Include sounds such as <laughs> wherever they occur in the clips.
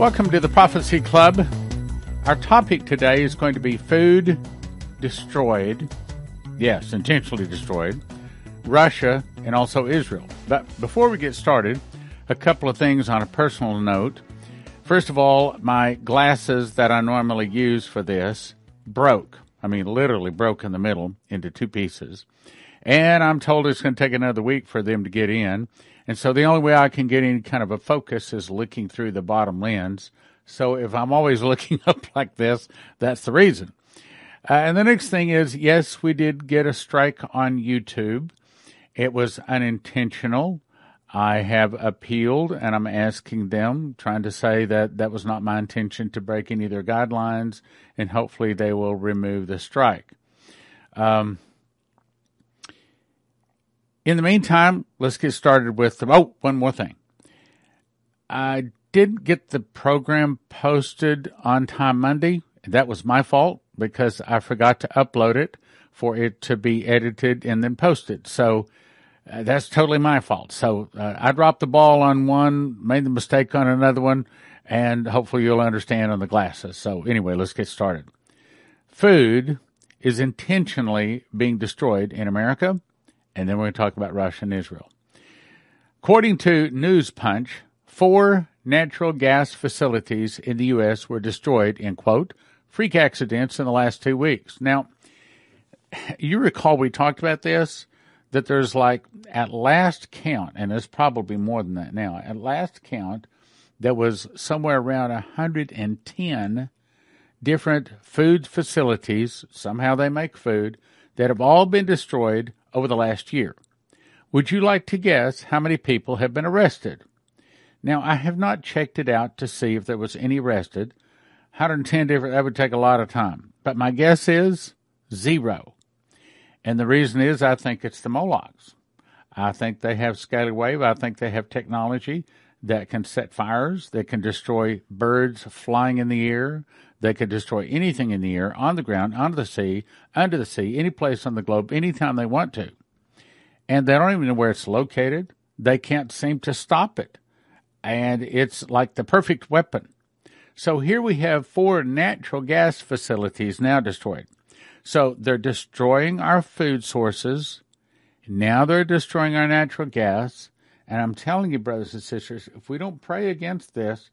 Welcome to the Prophecy Club. Our topic today is going to be food destroyed. Yes, intentionally destroyed. Russia and also Israel. But before we get started, a couple of things on a personal note. First of all, my glasses that I normally use for this broke. I mean, literally broke in the middle into two pieces. And I'm told it's going to take another week for them to get in. And so the only way I can get any kind of a focus is looking through the bottom lens. So if I'm always <laughs> looking up like this, that's the reason. Uh, and the next thing is, yes, we did get a strike on YouTube. It was unintentional. I have appealed and I'm asking them, trying to say that that was not my intention to break any of their guidelines and hopefully they will remove the strike. Um, in the meantime, let's get started with the, oh, one more thing. I didn't get the program posted on time Monday. That was my fault because I forgot to upload it for it to be edited and then posted. So uh, that's totally my fault. So uh, I dropped the ball on one, made the mistake on another one, and hopefully you'll understand on the glasses. So anyway, let's get started. Food is intentionally being destroyed in America and then we're going to talk about Russia and Israel. According to News Punch, four natural gas facilities in the U.S. were destroyed in, quote, freak accidents in the last two weeks. Now, you recall we talked about this, that there's like, at last count, and there's probably more than that now, at last count, there was somewhere around 110 different food facilities, somehow they make food, that have all been destroyed over the last year. Would you like to guess how many people have been arrested? Now, I have not checked it out to see if there was any arrested. 110 different, that would take a lot of time. But my guess is zero. And the reason is I think it's the Molochs. I think they have scalar wave. I think they have technology that can set fires, that can destroy birds flying in the air, they could destroy anything in the air, on the ground, under the sea, under the sea, any place on the globe, anytime they want to. And they don't even know where it's located. They can't seem to stop it. And it's like the perfect weapon. So here we have four natural gas facilities now destroyed. So they're destroying our food sources. Now they're destroying our natural gas. And I'm telling you, brothers and sisters, if we don't pray against this,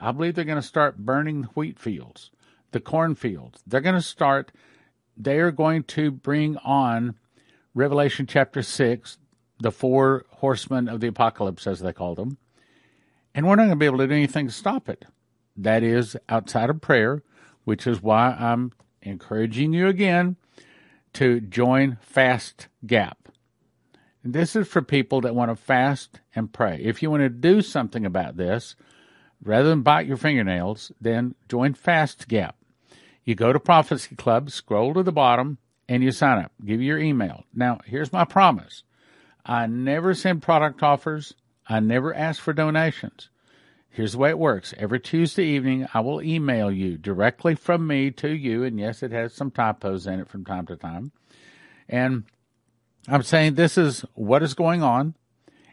I believe they're going to start burning the wheat fields, the cornfields. They're going to start, they are going to bring on Revelation chapter 6, the four horsemen of the apocalypse, as they call them. And we're not going to be able to do anything to stop it. That is outside of prayer, which is why I'm encouraging you again to join Fast Gap. This is for people that want to fast and pray. If you want to do something about this, rather than bite your fingernails, then join Fast Gap. You go to Prophecy Club, scroll to the bottom, and you sign up. Give your email. Now, here's my promise. I never send product offers. I never ask for donations. Here's the way it works. Every Tuesday evening, I will email you directly from me to you. And yes, it has some typos in it from time to time. And I'm saying this is what is going on.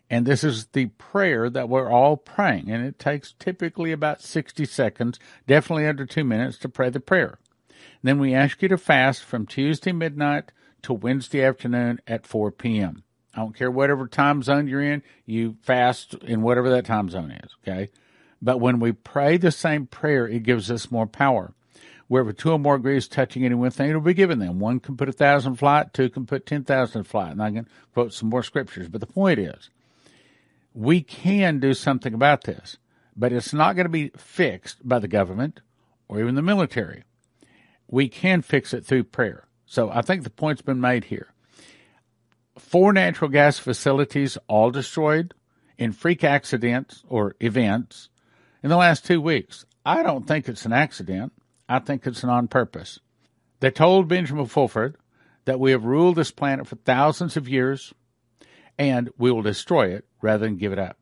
And this is the prayer that we're all praying. And it takes typically about 60 seconds, definitely under two minutes, to pray the prayer. And then we ask you to fast from Tuesday midnight to Wednesday afternoon at 4 p.m. I don't care whatever time zone you're in, you fast in whatever that time zone is, okay? But when we pray the same prayer, it gives us more power. Wherever two or more agrees touching any one thing, it'll be given them. One can put a thousand flight, two can put ten thousand flight. And I can quote some more scriptures. But the point is, we can do something about this, but it's not going to be fixed by the government or even the military. We can fix it through prayer. So I think the point's been made here. Four natural gas facilities all destroyed in freak accidents or events in the last two weeks. I don't think it's an accident. I think it's an on purpose. They told Benjamin Fulford that we have ruled this planet for thousands of years and we will destroy it rather than give it up.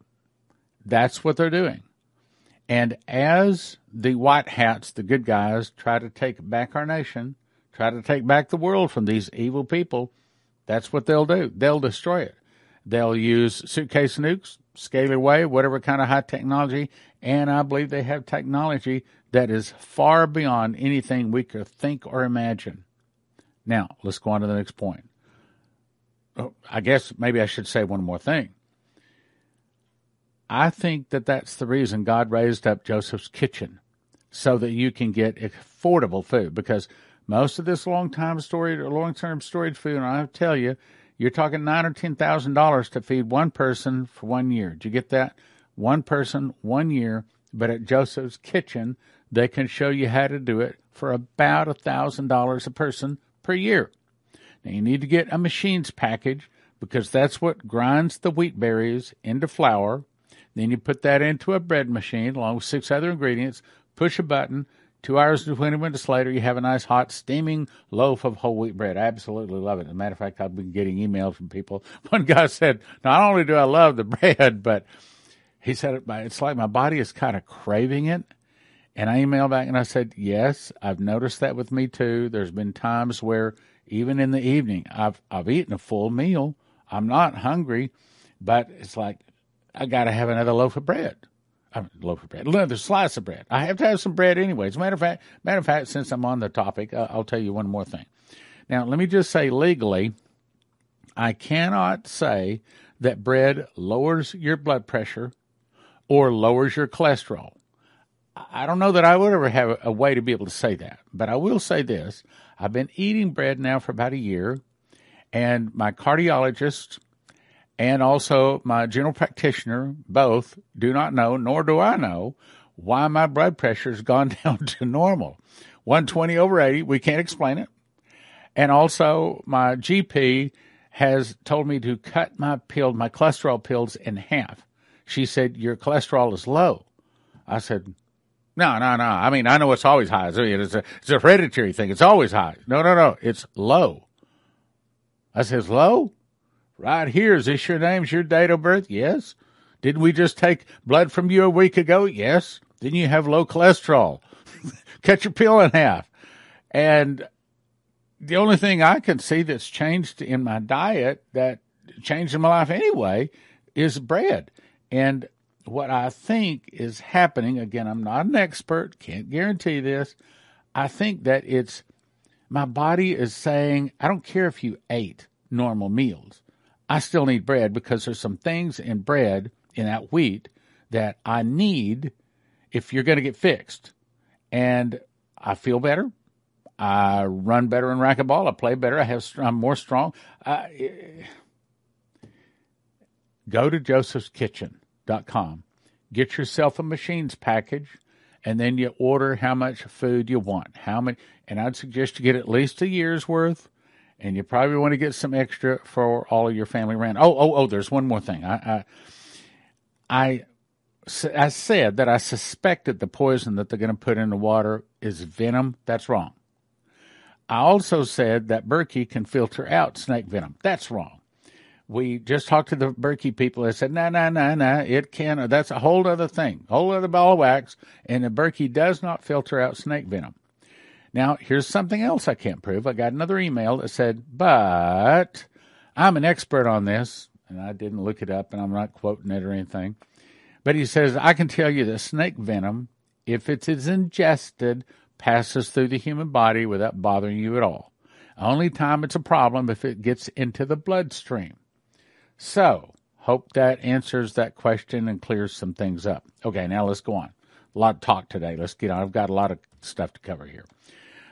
That's what they're doing. And as the white hats, the good guys, try to take back our nation, try to take back the world from these evil people, that's what they'll do. They'll destroy it. They'll use suitcase nukes. scalar wave, whatever kind of high technology. And I believe they have technology that is far beyond anything we could think or imagine. Now, let's go on to the next point. I guess maybe I should say one more thing. I think that that's the reason God raised up Joseph's kitchen so that you can get affordable food because most of this long time storage or long term storage food, and I tell you, you're talking nine or ten thousand dollars to feed one person for one year. Did you get that? One person, one year. But at Joseph's Kitchen, they can show you how to do it for about a thousand dollars a person per year. Now you need to get a machines package because that's what grinds the wheat berries into flour. Then you put that into a bread machine along with six other ingredients, push a button, Two hours and 20 minutes later, you have a nice hot steaming loaf of whole wheat bread. I absolutely love it. As a matter of fact, I've been getting emails from people. <laughs> One guy said, not only do I love the <laughs> bread, but he said, it's like my body is kind of craving it. And I emailed back and I said, yes, I've noticed that with me too. There's been times where even in the evening, I've, I've eaten a full meal. I'm not hungry, but it's like, I got to have another loaf of bread. I mean, loaf of bread, another slice of bread. I have to have some bread anyway. As a matter of fact, matter of fact, since I'm on the topic, uh, I'll tell you one more thing. Now, let me just say legally, I cannot say that bread lowers your blood pressure or lowers your cholesterol. I don't know that I would ever have a way to be able to say that, but I will say this. I've been eating bread now for about a year, and my cardiologist and also my general practitioner both do not know, nor do I know, why my blood pressure has <laughs> gone down to normal. 120 over 80, we can't explain it. And also, my GP has told me to cut my pill, my cholesterol pills in half. She said, Your cholesterol is low. I said, No, no, no. I mean, I know it's always high. It's a, it's a hereditary thing. It's always high. No, no, no. It's low. I says, Low? Right here. Is this your name? Is your date of birth? Yes. Didn't we just take blood from you a week ago? Yes. Then you have low cholesterol. <laughs> Cut your pill in half. And the only thing I can see that's changed in my diet that changed in my life anyway is bread. And what I think is happening, again, I'm not an expert, can't guarantee this. I think that it's my body is saying, I don't care if you ate normal meals. I still need bread because there's some things in bread in that wheat that I need if you're going to get fixed. And I feel better. I run better in racquetball. I play better. I have I'm more strong. I, eh, go to josephskitchen.com. Get yourself a machines package and then you order how much food you want. How many and I'd suggest you get at least a year's worth and you probably want to get some extra for all of your family around. Oh, oh, oh! There's one more thing. I, I, I, I said that I suspected the poison that they're going to put in the water is venom. That's wrong. I also said that Berkey can filter out snake venom. That's wrong. We just talked to the Berkey people. They said, no, no, no, no, it can't. That's a whole other thing, whole other ball of wax. And the Berkey does not filter out snake venom. Now, here's something else I can't prove. I got another email that said, but I'm an expert on this, and I didn't look it up, and I'm not quoting it or anything. But he says, I can tell you that snake venom, if it is ingested, passes through the human body without bothering you at all. Only time it's a problem if it gets into the bloodstream. So, hope that answers that question and clears some things up. Okay, now let's go on. A lot of talk today. Let's get on. I've got a lot of stuff to cover here.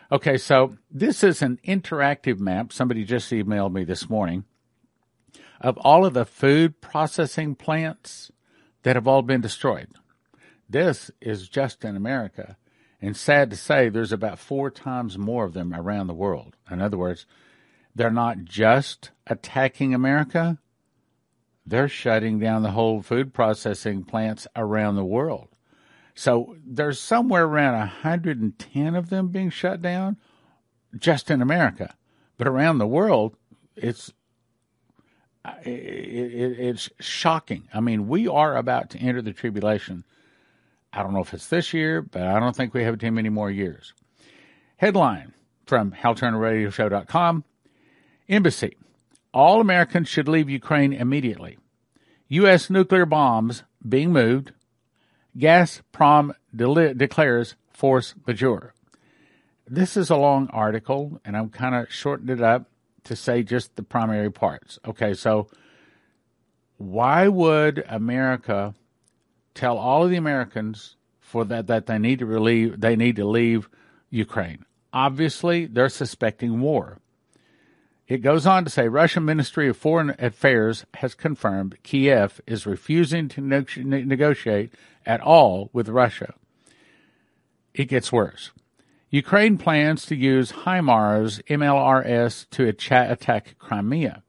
Okay, so this is an interactive map. Somebody just emailed me this morning of all of the food processing plants that have all been destroyed. This is just in America. And sad to say, there's about four times more of them around the world. In other words, they're not just attacking America, they're shutting down the whole food processing plants around the world. So there's somewhere around 110 of them being shut down just in America. But around the world, it's it, it, it's shocking. I mean, we are about to enter the tribulation. I don't know if it's this year, but I don't think we have too many more years. Headline from HalTurnerRadioShow.com Embassy. All Americans should leave Ukraine immediately. U.S. nuclear bombs being moved. Gazprom de- declares force majeure. This is a long article, and I'm kind of shortening it up to say just the primary parts. Okay, so why would America tell all of the Americans for that that they need to relieve they need to leave Ukraine? Obviously, they're suspecting war. It goes on to say Russian Ministry of Foreign Affairs has confirmed Kiev is refusing to negotiate at all with Russia. It gets worse. Ukraine plans to use HIMARS MLRS to attack Crimea.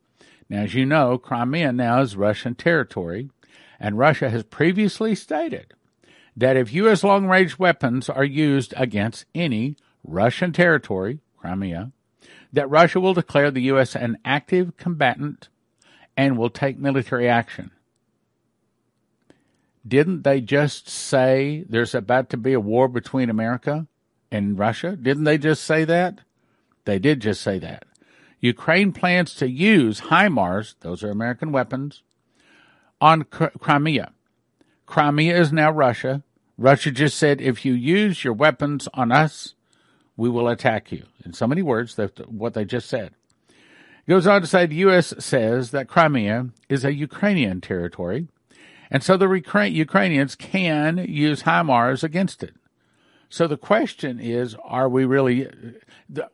Now, as you know, Crimea now is Russian territory, and Russia has previously stated that if U.S. long range weapons are used against any Russian territory, Crimea, that Russia will declare the U.S. an active combatant and will take military action. Didn't they just say there's about to be a war between America and Russia? Didn't they just say that? They did just say that. Ukraine plans to use HIMARS, those are American weapons, on Crimea. Crimea is now Russia. Russia just said if you use your weapons on us, we will attack you. In so many words, that's what they just said. It goes on to say the U.S. says that Crimea is a Ukrainian territory, and so the Ukrainians can use HIMARS against it. So the question is, are we really,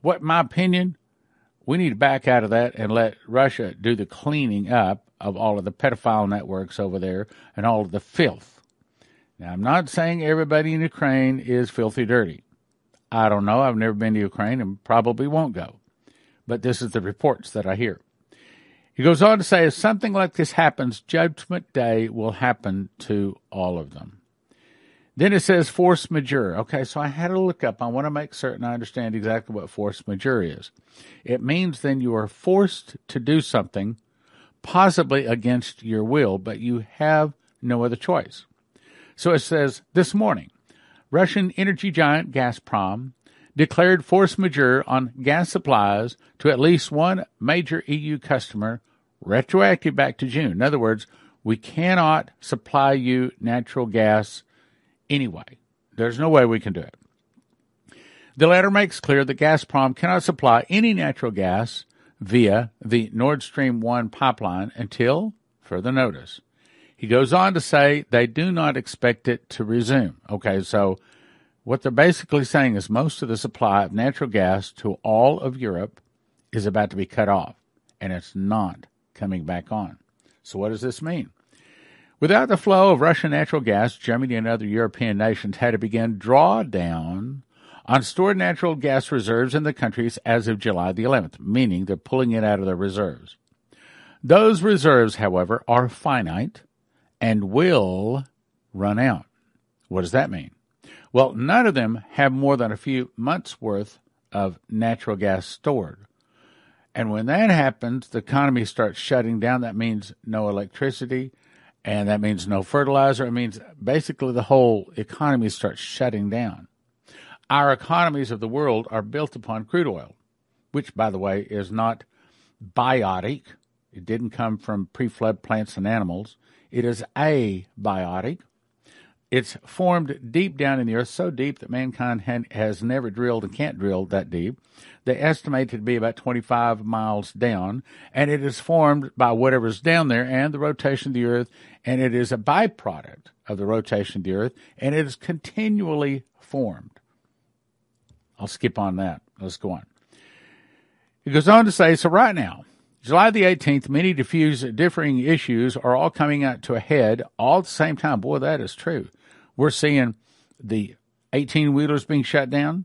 what my opinion, we need to back out of that and let Russia do the cleaning up of all of the pedophile networks over there and all of the filth. Now, I'm not saying everybody in Ukraine is filthy dirty. I don't know. I've never been to Ukraine and probably won't go. But this is the reports that I hear. He goes on to say, if something like this happens, Judgment Day will happen to all of them. Then it says force majeure. Okay, so I had to look up. I want to make certain I understand exactly what force majeure is. It means then you are forced to do something, possibly against your will, but you have no other choice. So it says this morning, Russian energy giant Gazprom declared force majeure on gas supplies to at least one major EU customer, retroactive back to June. In other words, we cannot supply you natural gas anyway. There's no way we can do it. The letter makes clear that Gazprom cannot supply any natural gas via the Nord Stream 1 pipeline until further notice. He goes on to say they do not expect it to resume. Okay, so what they're basically saying is most of the supply of natural gas to all of Europe is about to be cut off, and it's not coming back on. So, what does this mean? Without the flow of Russian natural gas, Germany and other European nations had to begin drawdown on stored natural gas reserves in the countries as of July the 11th, meaning they're pulling it out of their reserves. Those reserves, however, are finite and will run out. What does that mean? Well, none of them have more than a few months worth of natural gas stored. And when that happens, the economy starts shutting down. That means no electricity and that means no fertilizer. It means basically the whole economy starts shutting down. Our economies of the world are built upon crude oil, which, by the way, is not biotic. It didn't come from pre flood plants and animals. It is abiotic. It's formed deep down in the earth, so deep that mankind has never drilled and can't drill that deep. They estimate it to be about 25 miles down, and it is formed by whatever's down there and the rotation of the earth, and it is a byproduct of the rotation of the earth, and it is continually formed. I'll skip on that. Let's go on. He goes on to say, so right now, July the 18th, many diffuse differing issues are all coming out to a head all at the same time. Boy, that is true. We're seeing the 18 wheelers being shut down,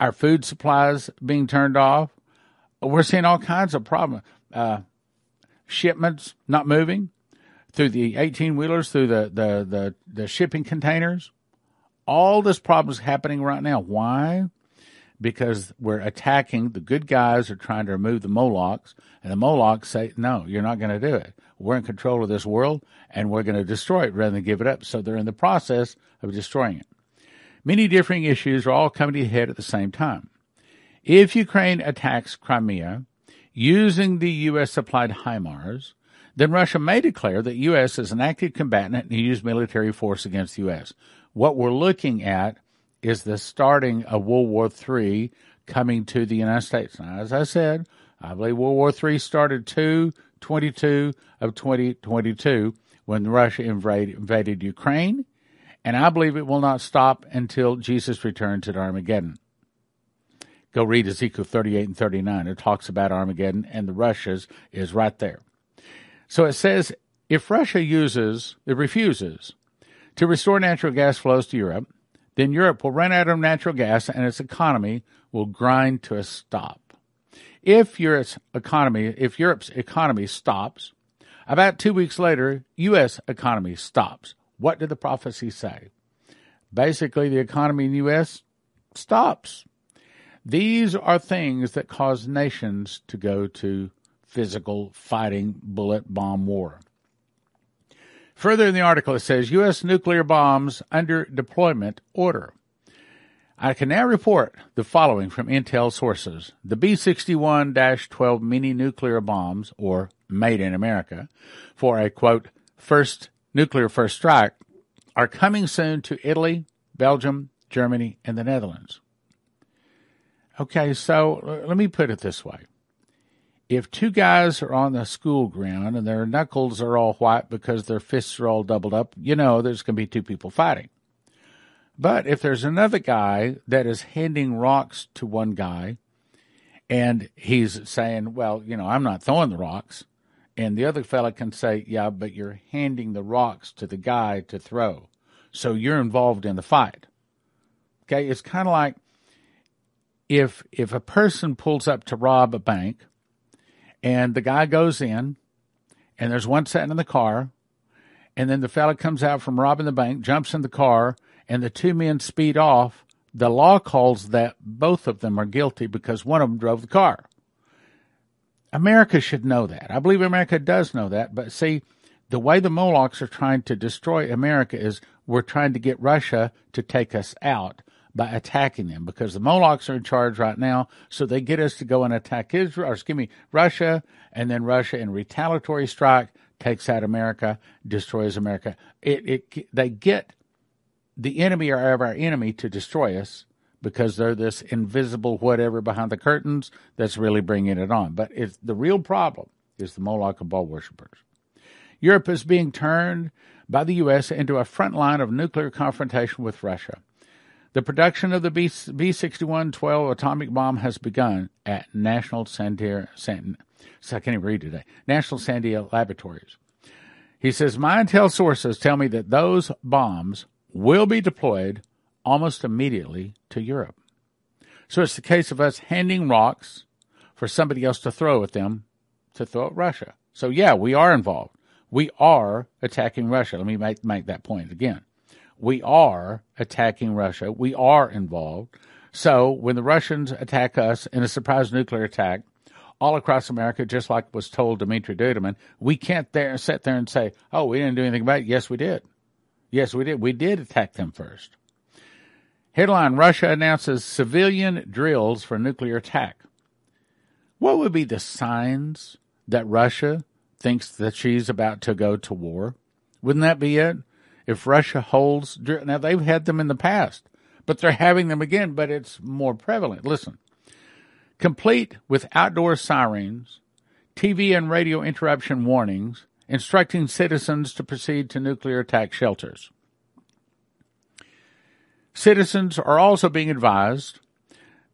our food supplies being turned off. We're seeing all kinds of problems. Uh, shipments not moving through the 18 wheelers, through the, the, the, the shipping containers. All this problem is happening right now. Why? Because we're attacking the good guys are trying to remove the Molochs, and the Molochs say, No, you're not going to do it. We're in control of this world, and we're going to destroy it rather than give it up. So they're in the process of destroying it. Many differing issues are all coming to head at the same time. If Ukraine attacks Crimea using the U.S. supplied HIMARS, then Russia may declare that U.S. is an active combatant and use military force against the U.S. What we're looking at is the starting of World War III coming to the United States. Now, as I said, I believe World War III started 2 22 of 2022 when Russia invaded, Ukraine, and I believe it will not stop until Jesus returns at Armageddon. Go read Ezekiel 38 and 39. It talks about Armageddon, and the Russias is right there. So it says if Russia uses, it refuses to restore natural gas flows to Europe, then Europe will run out of natural gas and its economy will grind to a stop. If Europe's economy, if Europe's economy stops, about two weeks later, U.S. economy stops. What did the prophecy say? Basically, the economy in the U.S. stops. These are things that cause nations to go to physical fighting bullet bomb war. Further in the article, it says U.S. nuclear bombs under deployment order. I can now report the following from intel sources. The B 61 12 mini nuclear bombs, or made in America, for a quote, first nuclear first strike, are coming soon to Italy, Belgium, Germany, and the Netherlands. Okay, so let me put it this way. If two guys are on the school ground and their knuckles are all white because their fists are all doubled up, you know there's going to be two people fighting. But if there's another guy that is handing rocks to one guy and he's saying, well, you know, I'm not throwing the rocks, and the other fella can say, yeah, but you're handing the rocks to the guy to throw. So you're involved in the fight. Okay, it's kind of like if if a person pulls up to rob a bank and the guy goes in and there's one sitting in the car and then the fella comes out from robbing the bank, jumps in the car, and the two men speed off, the law calls that both of them are guilty because one of them drove the car. America should know that. I believe America does know that, but see, the way the Molochs are trying to destroy America is we're trying to get Russia to take us out by attacking them because the Molochs are in charge right now. So they get us to go and attack Israel, or excuse me, Russia, and then Russia in retaliatory strike takes out America, destroys America. It, it, they get the enemy or our enemy to destroy us because they're this invisible whatever behind the curtains that's really bringing it on. But it's, the real problem is the Moloch and Baal worshippers. Europe is being turned by the U.S. into a front line of nuclear confrontation with Russia. The production of the B 61 12 atomic bomb has begun at National Sandia, San, I can't even read today, National Laboratories. He says, My intel sources tell me that those bombs will be deployed almost immediately to Europe. So it's the case of us handing rocks for somebody else to throw at them to throw at Russia. So yeah, we are involved. We are attacking Russia. Let me make, make that point again. We are attacking Russia. We are involved. So when the Russians attack us in a surprise nuclear attack all across America, just like was told Dimitri Duduman, we can't there sit there and say, "Oh, we didn't do anything about it." Yes, we did. Yes, we did. We did attack them first. Headline Russia announces civilian drills for nuclear attack. What would be the signs that Russia thinks that she's about to go to war? Wouldn't that be it? If Russia holds, now they've had them in the past, but they're having them again, but it's more prevalent. Listen, complete with outdoor sirens, TV and radio interruption warnings, instructing citizens to proceed to nuclear attack shelters. Citizens are also being advised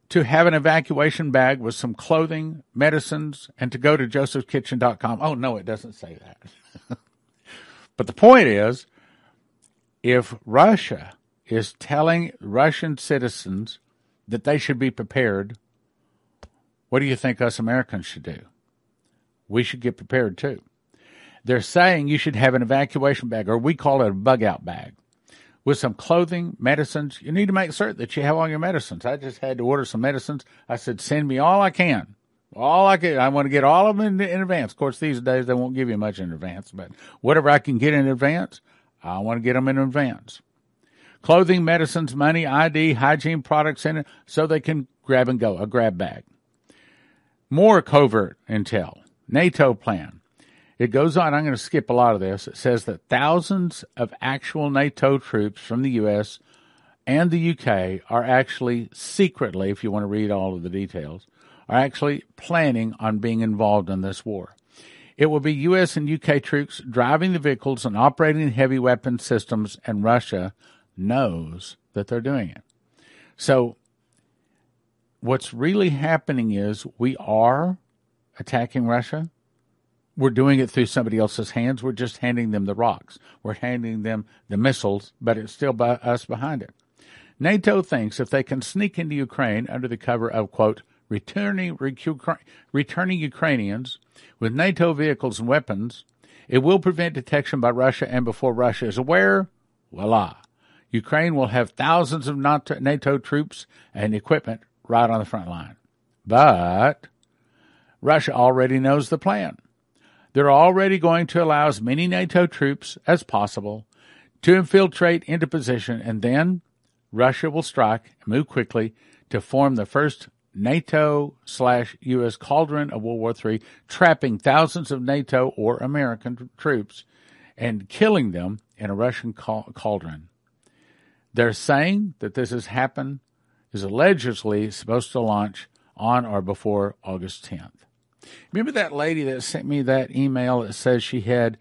to have an evacuation bag with some clothing, medicines, and to go to josephkitchen.com. Oh, no, it doesn't say that. <laughs> but the point is, if Russia is telling Russian citizens that they should be prepared, what do you think us Americans should do? We should get prepared too. They're saying you should have an evacuation bag, or we call it a bug out bag, with some clothing, medicines. You need to make certain that you have all your medicines. I just had to order some medicines. I said, send me all I can. All I can. I want to get all of them in, in advance. Of course, these days they won't give you much in advance, but whatever I can get in advance, I want to get them in advance. Clothing, medicines, money, ID, hygiene products in it so they can grab and go, a grab bag. More covert intel. NATO plan. It goes on, I'm going to skip a lot of this. It says that thousands of actual NATO troops from the U.S. and the UK are actually secretly, if you want to read all of the details, are actually planning on being involved in this war. It will be U.S. and UK troops driving the vehicles and operating heavy weapon systems, and Russia knows that they're doing it. So, what's really happening is we are attacking Russia. We're doing it through somebody else's hands. We're just handing them the rocks. We're handing them the missiles, but it's still by us behind it. NATO thinks if they can sneak into Ukraine under the cover of, quote, returning, returning Ukrainians with NATO vehicles and weapons, it will prevent detection by Russia, and before Russia is aware, voila, Ukraine will have thousands of NATO troops and equipment right on the front line. But Russia already knows the plan. They're already going to allow as many NATO troops as possible to infiltrate into position, and then Russia will strike and move quickly to form the first NATO slash U.S. cauldron of World War III, trapping thousands of NATO or American troops and killing them in a Russian cauldron. They're saying that this has happened, is allegedly supposed to launch on or before August 10th. Remember that lady that sent me that email that says she had,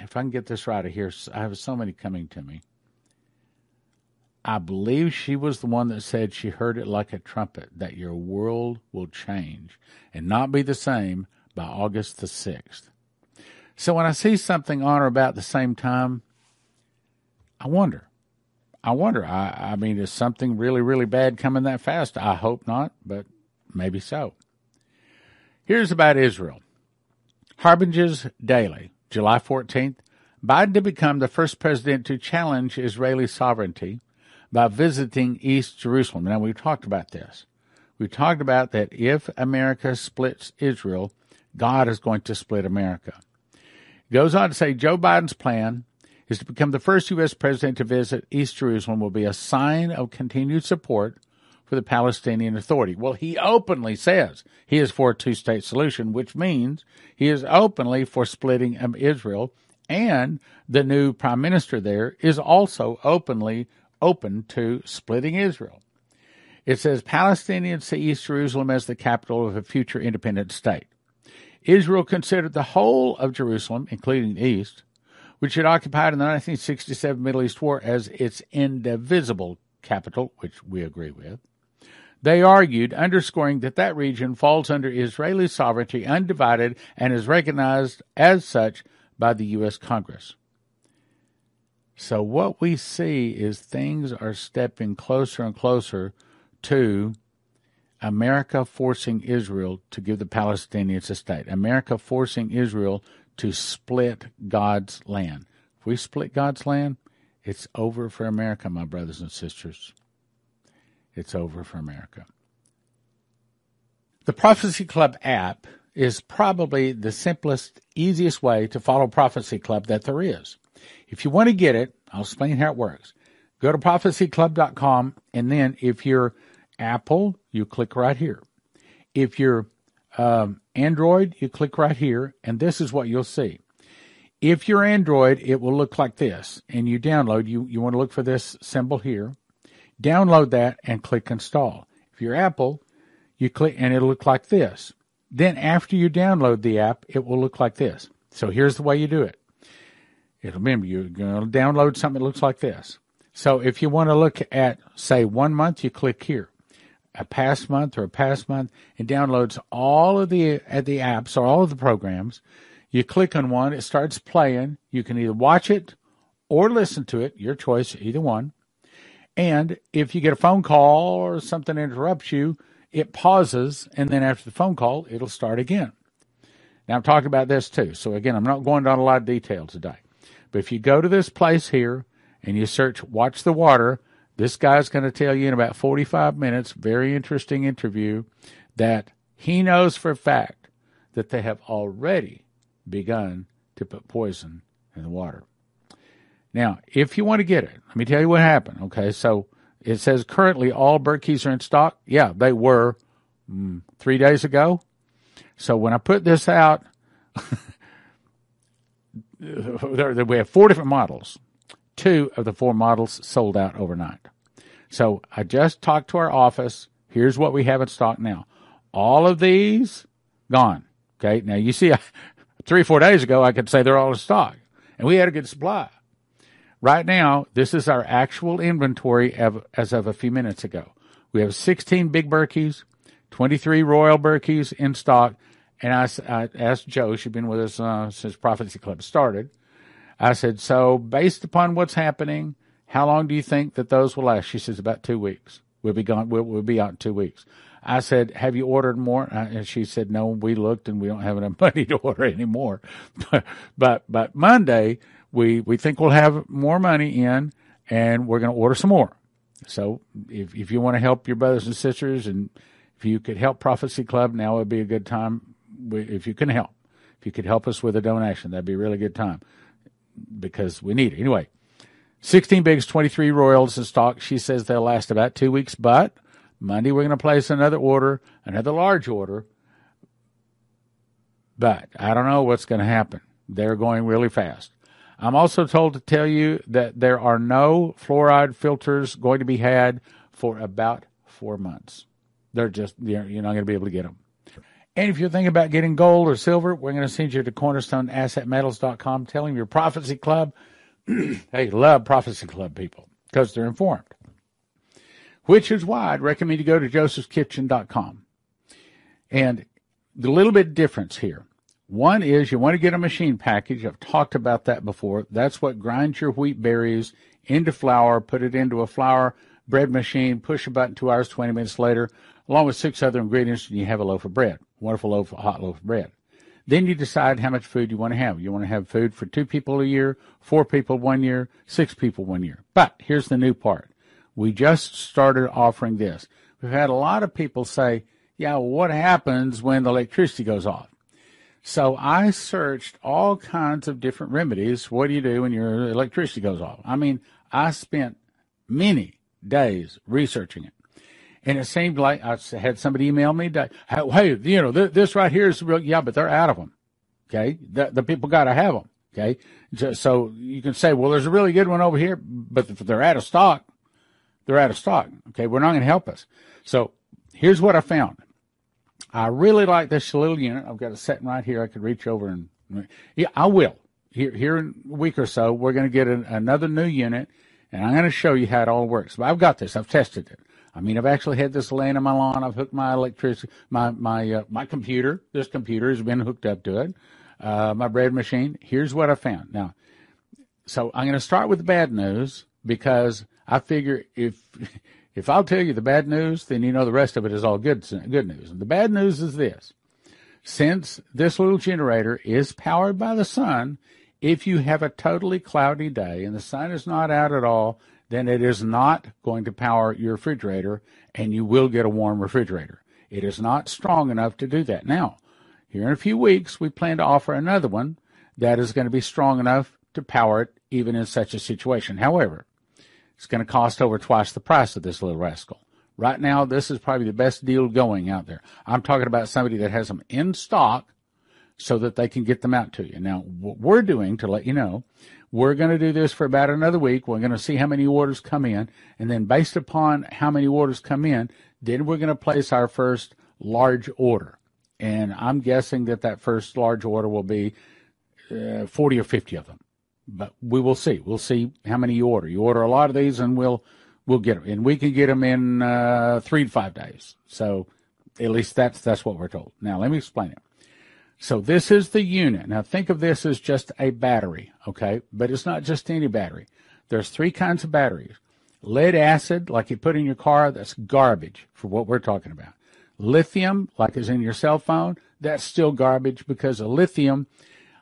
if I can get this right here, I have so many coming to me. I believe she was the one that said she heard it like a trumpet that your world will change and not be the same by August the 6th. So when I see something on or about the same time, I wonder. I wonder. I, I mean, is something really, really bad coming that fast? I hope not, but maybe so. Here's about Israel. Harbinger's Daily, July 14th. Biden to become the first president to challenge Israeli sovereignty by visiting East Jerusalem. Now, we've talked about this. We talked about that if America splits Israel, God is going to split America. goes on to say Joe Biden's plan is to become the first U.S. president to visit East Jerusalem will be a sign of continued support for the Palestinian Authority. Well, he openly says he is for a two state solution, which means he is openly for splitting Israel, and the new prime minister there is also openly open to splitting Israel. It says Palestinians see East Jerusalem as the capital of a future independent state. Israel considered the whole of Jerusalem, including the East, which it occupied in the 1967 Middle East War, as its indivisible capital, which we agree with. They argued, underscoring that that region falls under Israeli sovereignty undivided and is recognized as such by the U.S. Congress. So what we see is things are stepping closer and closer to America forcing Israel to give the Palestinians a state. America forcing Israel to split God's land. If we split God's land, it's over for America, my brothers and sisters. It's over for America. The Prophecy Club app is probably the simplest, easiest way to follow Prophecy Club that there is. If you want to get it, I'll explain how it works. Go to prophecyclub.com, and then if you're Apple, you click right here. If you're um, Android, you click right here, and this is what you'll see. If you're Android, it will look like this, and you download. You you want to look for this symbol here. Download that and click install. If you're Apple, you click and it'll look like this. Then after you download the app, it will look like this. So here's the way you do it. It'll remember you're going to download something that looks like this. So if you want to look at, say, one month, you click here, a past month or a past month, it downloads all of the uh, the apps or all of the programs. You click on one, it starts playing. You can either watch it or listen to it, your choice, either one. And if you get a phone call or something interrupts you, it pauses, and then after the phone call, it'll start again. Now, I'm talking about this too. So, again, I'm not going down a lot of detail today. But if you go to this place here and you search Watch the Water, this guy's going to tell you in about 45 minutes, very interesting interview, that he knows for a fact that they have already begun to put poison in the water. Now, if you want to get it, let me tell you what happened. Okay, so it says currently all Berkeys are in stock. Yeah, they were mm, three days ago. So when I put this out, <laughs> <laughs> we have four different models. Two of the four models sold out overnight. So I just talked to our office. Here's what we have in stock now. All of these gone. Okay. Now you see, <laughs> three four days ago, I could say they're all in stock and we had a good supply. Right now, this is our actual inventory as of a few minutes ago. We have 16 big Berkeys, 23 Royal Berkeys in stock. And I, I asked Joe, she's been with us uh, since Prophecy Club started. I said, so based upon what's happening, how long do you think that those will last? She says, about two weeks. We'll be gone. We'll, we'll be out in two weeks. I said, have you ordered more? Uh, and she said, no, we looked and we don't have enough <laughs> money to order anymore. but, <laughs> but, but Monday, we, we think we'll have more money in and we're going to order some more. So if, if you want to help your brothers and sisters and if you could help Prophecy Club, now would be a good time. If you can help, if you could help us with a donation, that'd be a really good time because we need it. Anyway, 16 bigs, 23 royals in stock. She says they'll last about two weeks, but Monday we're going to place another order, another large order. But I don't know what's going to happen. They're going really fast. I'm also told to tell you that there are no fluoride filters going to be had for about four months. They're just, you're not going to be able to get them. And if you're thinking about getting gold or silver, we're going to send you to cornerstoneassetmetals.com. Tell them your Prophecy Club. <clears throat> hey, love Prophecy Club people because they're informed. Which is why I'd recommend you go to josephskitchen.com. And the little bit difference here. One is you want to get a machine package. I've talked about that before. That's what grinds your wheat berries into flour, put it into a flour bread machine, push a button two hours, 20 minutes later, along with six other ingredients, and you have a loaf of bread. Wonderful loaf, hot loaf of bread. Then you decide how much food you want to have. You want to have food for two people a year, four people one year, six people one year. But here's the new part. We just started offering this. We've had a lot of people say, yeah, what happens when the electricity goes off? So I searched all kinds of different remedies. What do you do when your electricity goes off? I mean, I spent many days researching it. And it seemed like I had somebody email me, hey, you know, this right here is real. Yeah, but they're out of them. Okay. The, the people got to have them. Okay. So you can say, well, there's a really good one over here, but if they're out of stock, they're out of stock. Okay. We're not going to help us. So here's what I found. I really like this little unit. I've got it sitting right here. I could reach over and, yeah, I will. Here, here in a week or so, we're going to get an, another new unit and I'm going to show you how it all works. But I've got this. I've tested it. I mean, I've actually had this laying on my lawn. I've hooked my electricity, my my uh, my computer. This computer has been hooked up to it. Uh, my bread machine. Here's what I found. Now, so I'm going to start with the bad news because I figure if <laughs> if I'll tell you the bad news, then you know the rest of it is all good good news. And the bad news is this: since this little generator is powered by the sun, if you have a totally cloudy day and the sun is not out at all, then it is not going to power your refrigerator and you will get a warm refrigerator. It is not strong enough to do that. Now, here in a few weeks, we plan to offer another one that is going to be strong enough to power it even in such a situation. However, it's going to cost over twice the price of this little rascal. Right now, this is probably the best deal going out there. I'm talking about somebody that has them in stock so that they can get them out to you. Now, what we're doing to let you know, we're going to do this for about another week. We're going to see how many orders come in. And then based upon how many orders come in, then we're going to place our first large order. And I'm guessing that that first large order will be uh, 40 or 50 of them. But we will see. We'll see how many you order. You order a lot of these and we'll, we'll get them. And we can get them in uh, three to five days. So at least that's, that's what we're told. Now, let me explain it. So this is the unit. Now think of this as just a battery, okay? But it's not just any battery. There's three kinds of batteries. Lead acid, like you put in your car, that's garbage for what we're talking about. Lithium, like is in your cell phone, that's still garbage because a lithium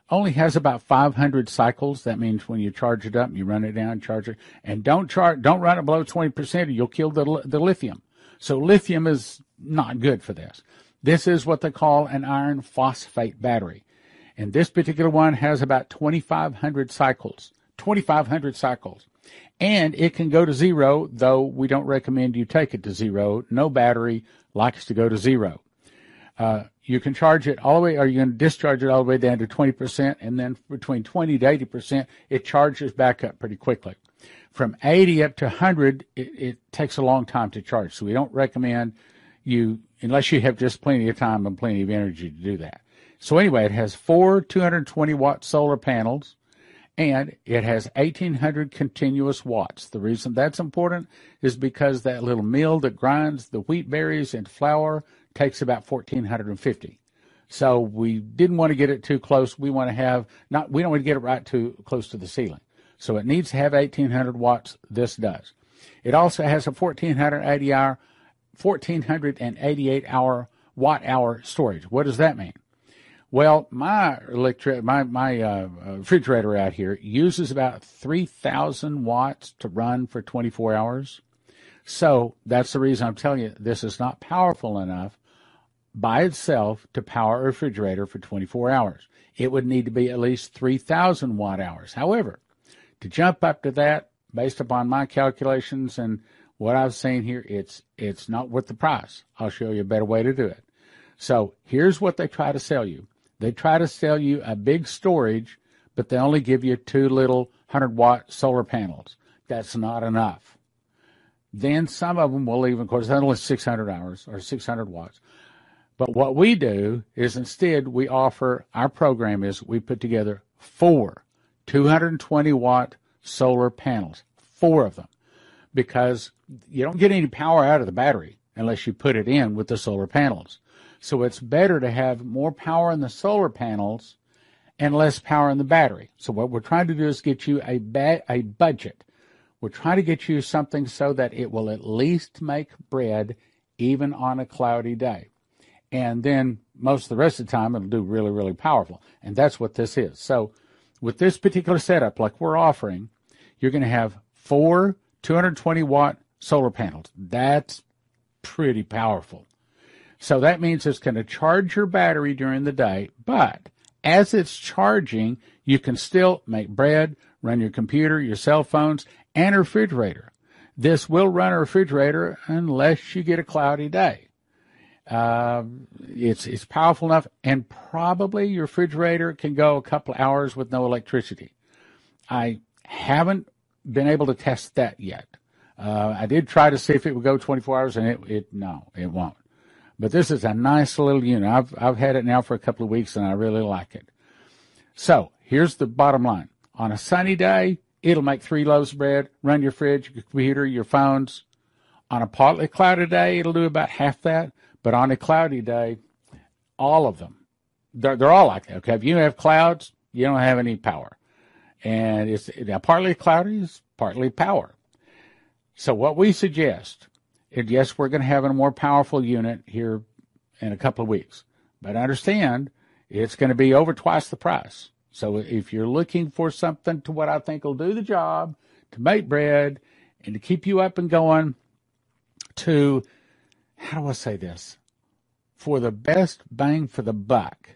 only has about 500 cycles. That means when you charge it up, you run it down, charge it, and don't charge, don't run it below 20%, or you'll kill the the lithium. So lithium is not good for this. This is what they call an iron phosphate battery. And this particular one has about 2,500 cycles. 2,500 cycles. And it can go to zero, though we don't recommend you take it to zero. No battery likes to go to zero. Uh, you can charge it all the way, or you can discharge it all the way down to 20%, and then between 20 to 80%, it charges back up pretty quickly. From 80 up to 100, it, it takes a long time to charge. So we don't recommend you, unless you have just plenty of time and plenty of energy to do that. So anyway, it has four 220 watt solar panels and it has 1800 continuous watts. The reason that's important is because that little mill that grinds the wheat berries into flour takes about 1450. So we didn't want to get it too close. We want to have not we don't want to get it right too close to the ceiling. So it needs to have 1800 watts. This does. It also has a 1480 hour 1488 hour watt hour storage. What does that mean? Well, my electric, my my uh, refrigerator out here uses about three thousand watts to run for 24 hours. So that's the reason I'm telling you this is not powerful enough by itself to power a refrigerator for 24 hours. It would need to be at least 3,000 watt hours. However, to jump up to that, based upon my calculations and what I've seen here, it's it's not worth the price. I'll show you a better way to do it. So here's what they try to sell you. They try to sell you a big storage, but they only give you two little 100 watt solar panels. That's not enough. Then some of them will even, of course, that's only 600 hours or 600 watts. But what we do is instead we offer, our program is we put together four 220 watt solar panels, four of them, because you don't get any power out of the battery unless you put it in with the solar panels. So it's better to have more power in the solar panels and less power in the battery. So what we're trying to do is get you a ba- a budget. We're trying to get you something so that it will at least make bread even on a cloudy day. And then most of the rest of the time it'll do really, really powerful. And that's what this is. So with this particular setup, like we're offering, you're going to have four 220 watt solar panels. That's pretty powerful. So that means it's going to charge your battery during the day, but as it's charging, you can still make bread, run your computer, your cell phones, and a refrigerator. This will run a refrigerator unless you get a cloudy day. Uh, it's it's powerful enough, and probably your refrigerator can go a couple hours with no electricity. I haven't been able to test that yet. Uh, I did try to see if it would go 24 hours, and it, it no, it won't. But this is a nice little unit. I've, I've had it now for a couple of weeks and I really like it. So here's the bottom line. On a sunny day, it'll make three loaves of bread, run your fridge, your computer, your phones. On a partly cloudy day, it'll do about half that. But on a cloudy day, all of them, they're, they're all like that. Okay. If you have clouds, you don't have any power. And it's now partly cloudy is partly power. So what we suggest and yes, we're going to have a more powerful unit here in a couple of weeks. But understand, it's going to be over twice the price. So if you're looking for something to what I think will do the job, to make bread, and to keep you up and going, to, how do I say this? For the best bang for the buck,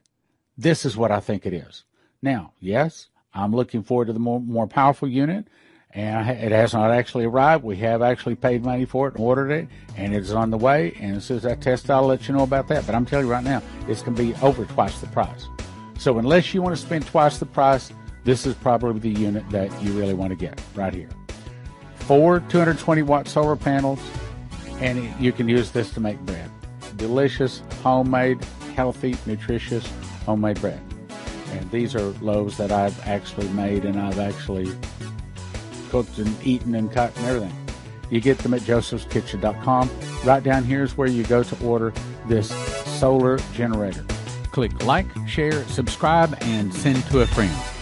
this is what I think it is. Now, yes, I'm looking forward to the more, more powerful unit and it has not actually arrived. We have actually paid money for it and ordered it, and it's on the way. And as soon as I test it, I'll let you know about that. But I'm telling you right now, it's going to be over twice the price. So unless you want to spend twice the price, this is probably the unit that you really want to get right here. Four 220 watt solar panels, and you can use this to make bread. Delicious, homemade, healthy, nutritious homemade bread. And these are loaves that I've actually made and I've actually cooked and eaten and cut and everything. You get them at josephskitchen.com. Right down here is where you go to order this solar generator. Click like, share, subscribe, and send to a friend.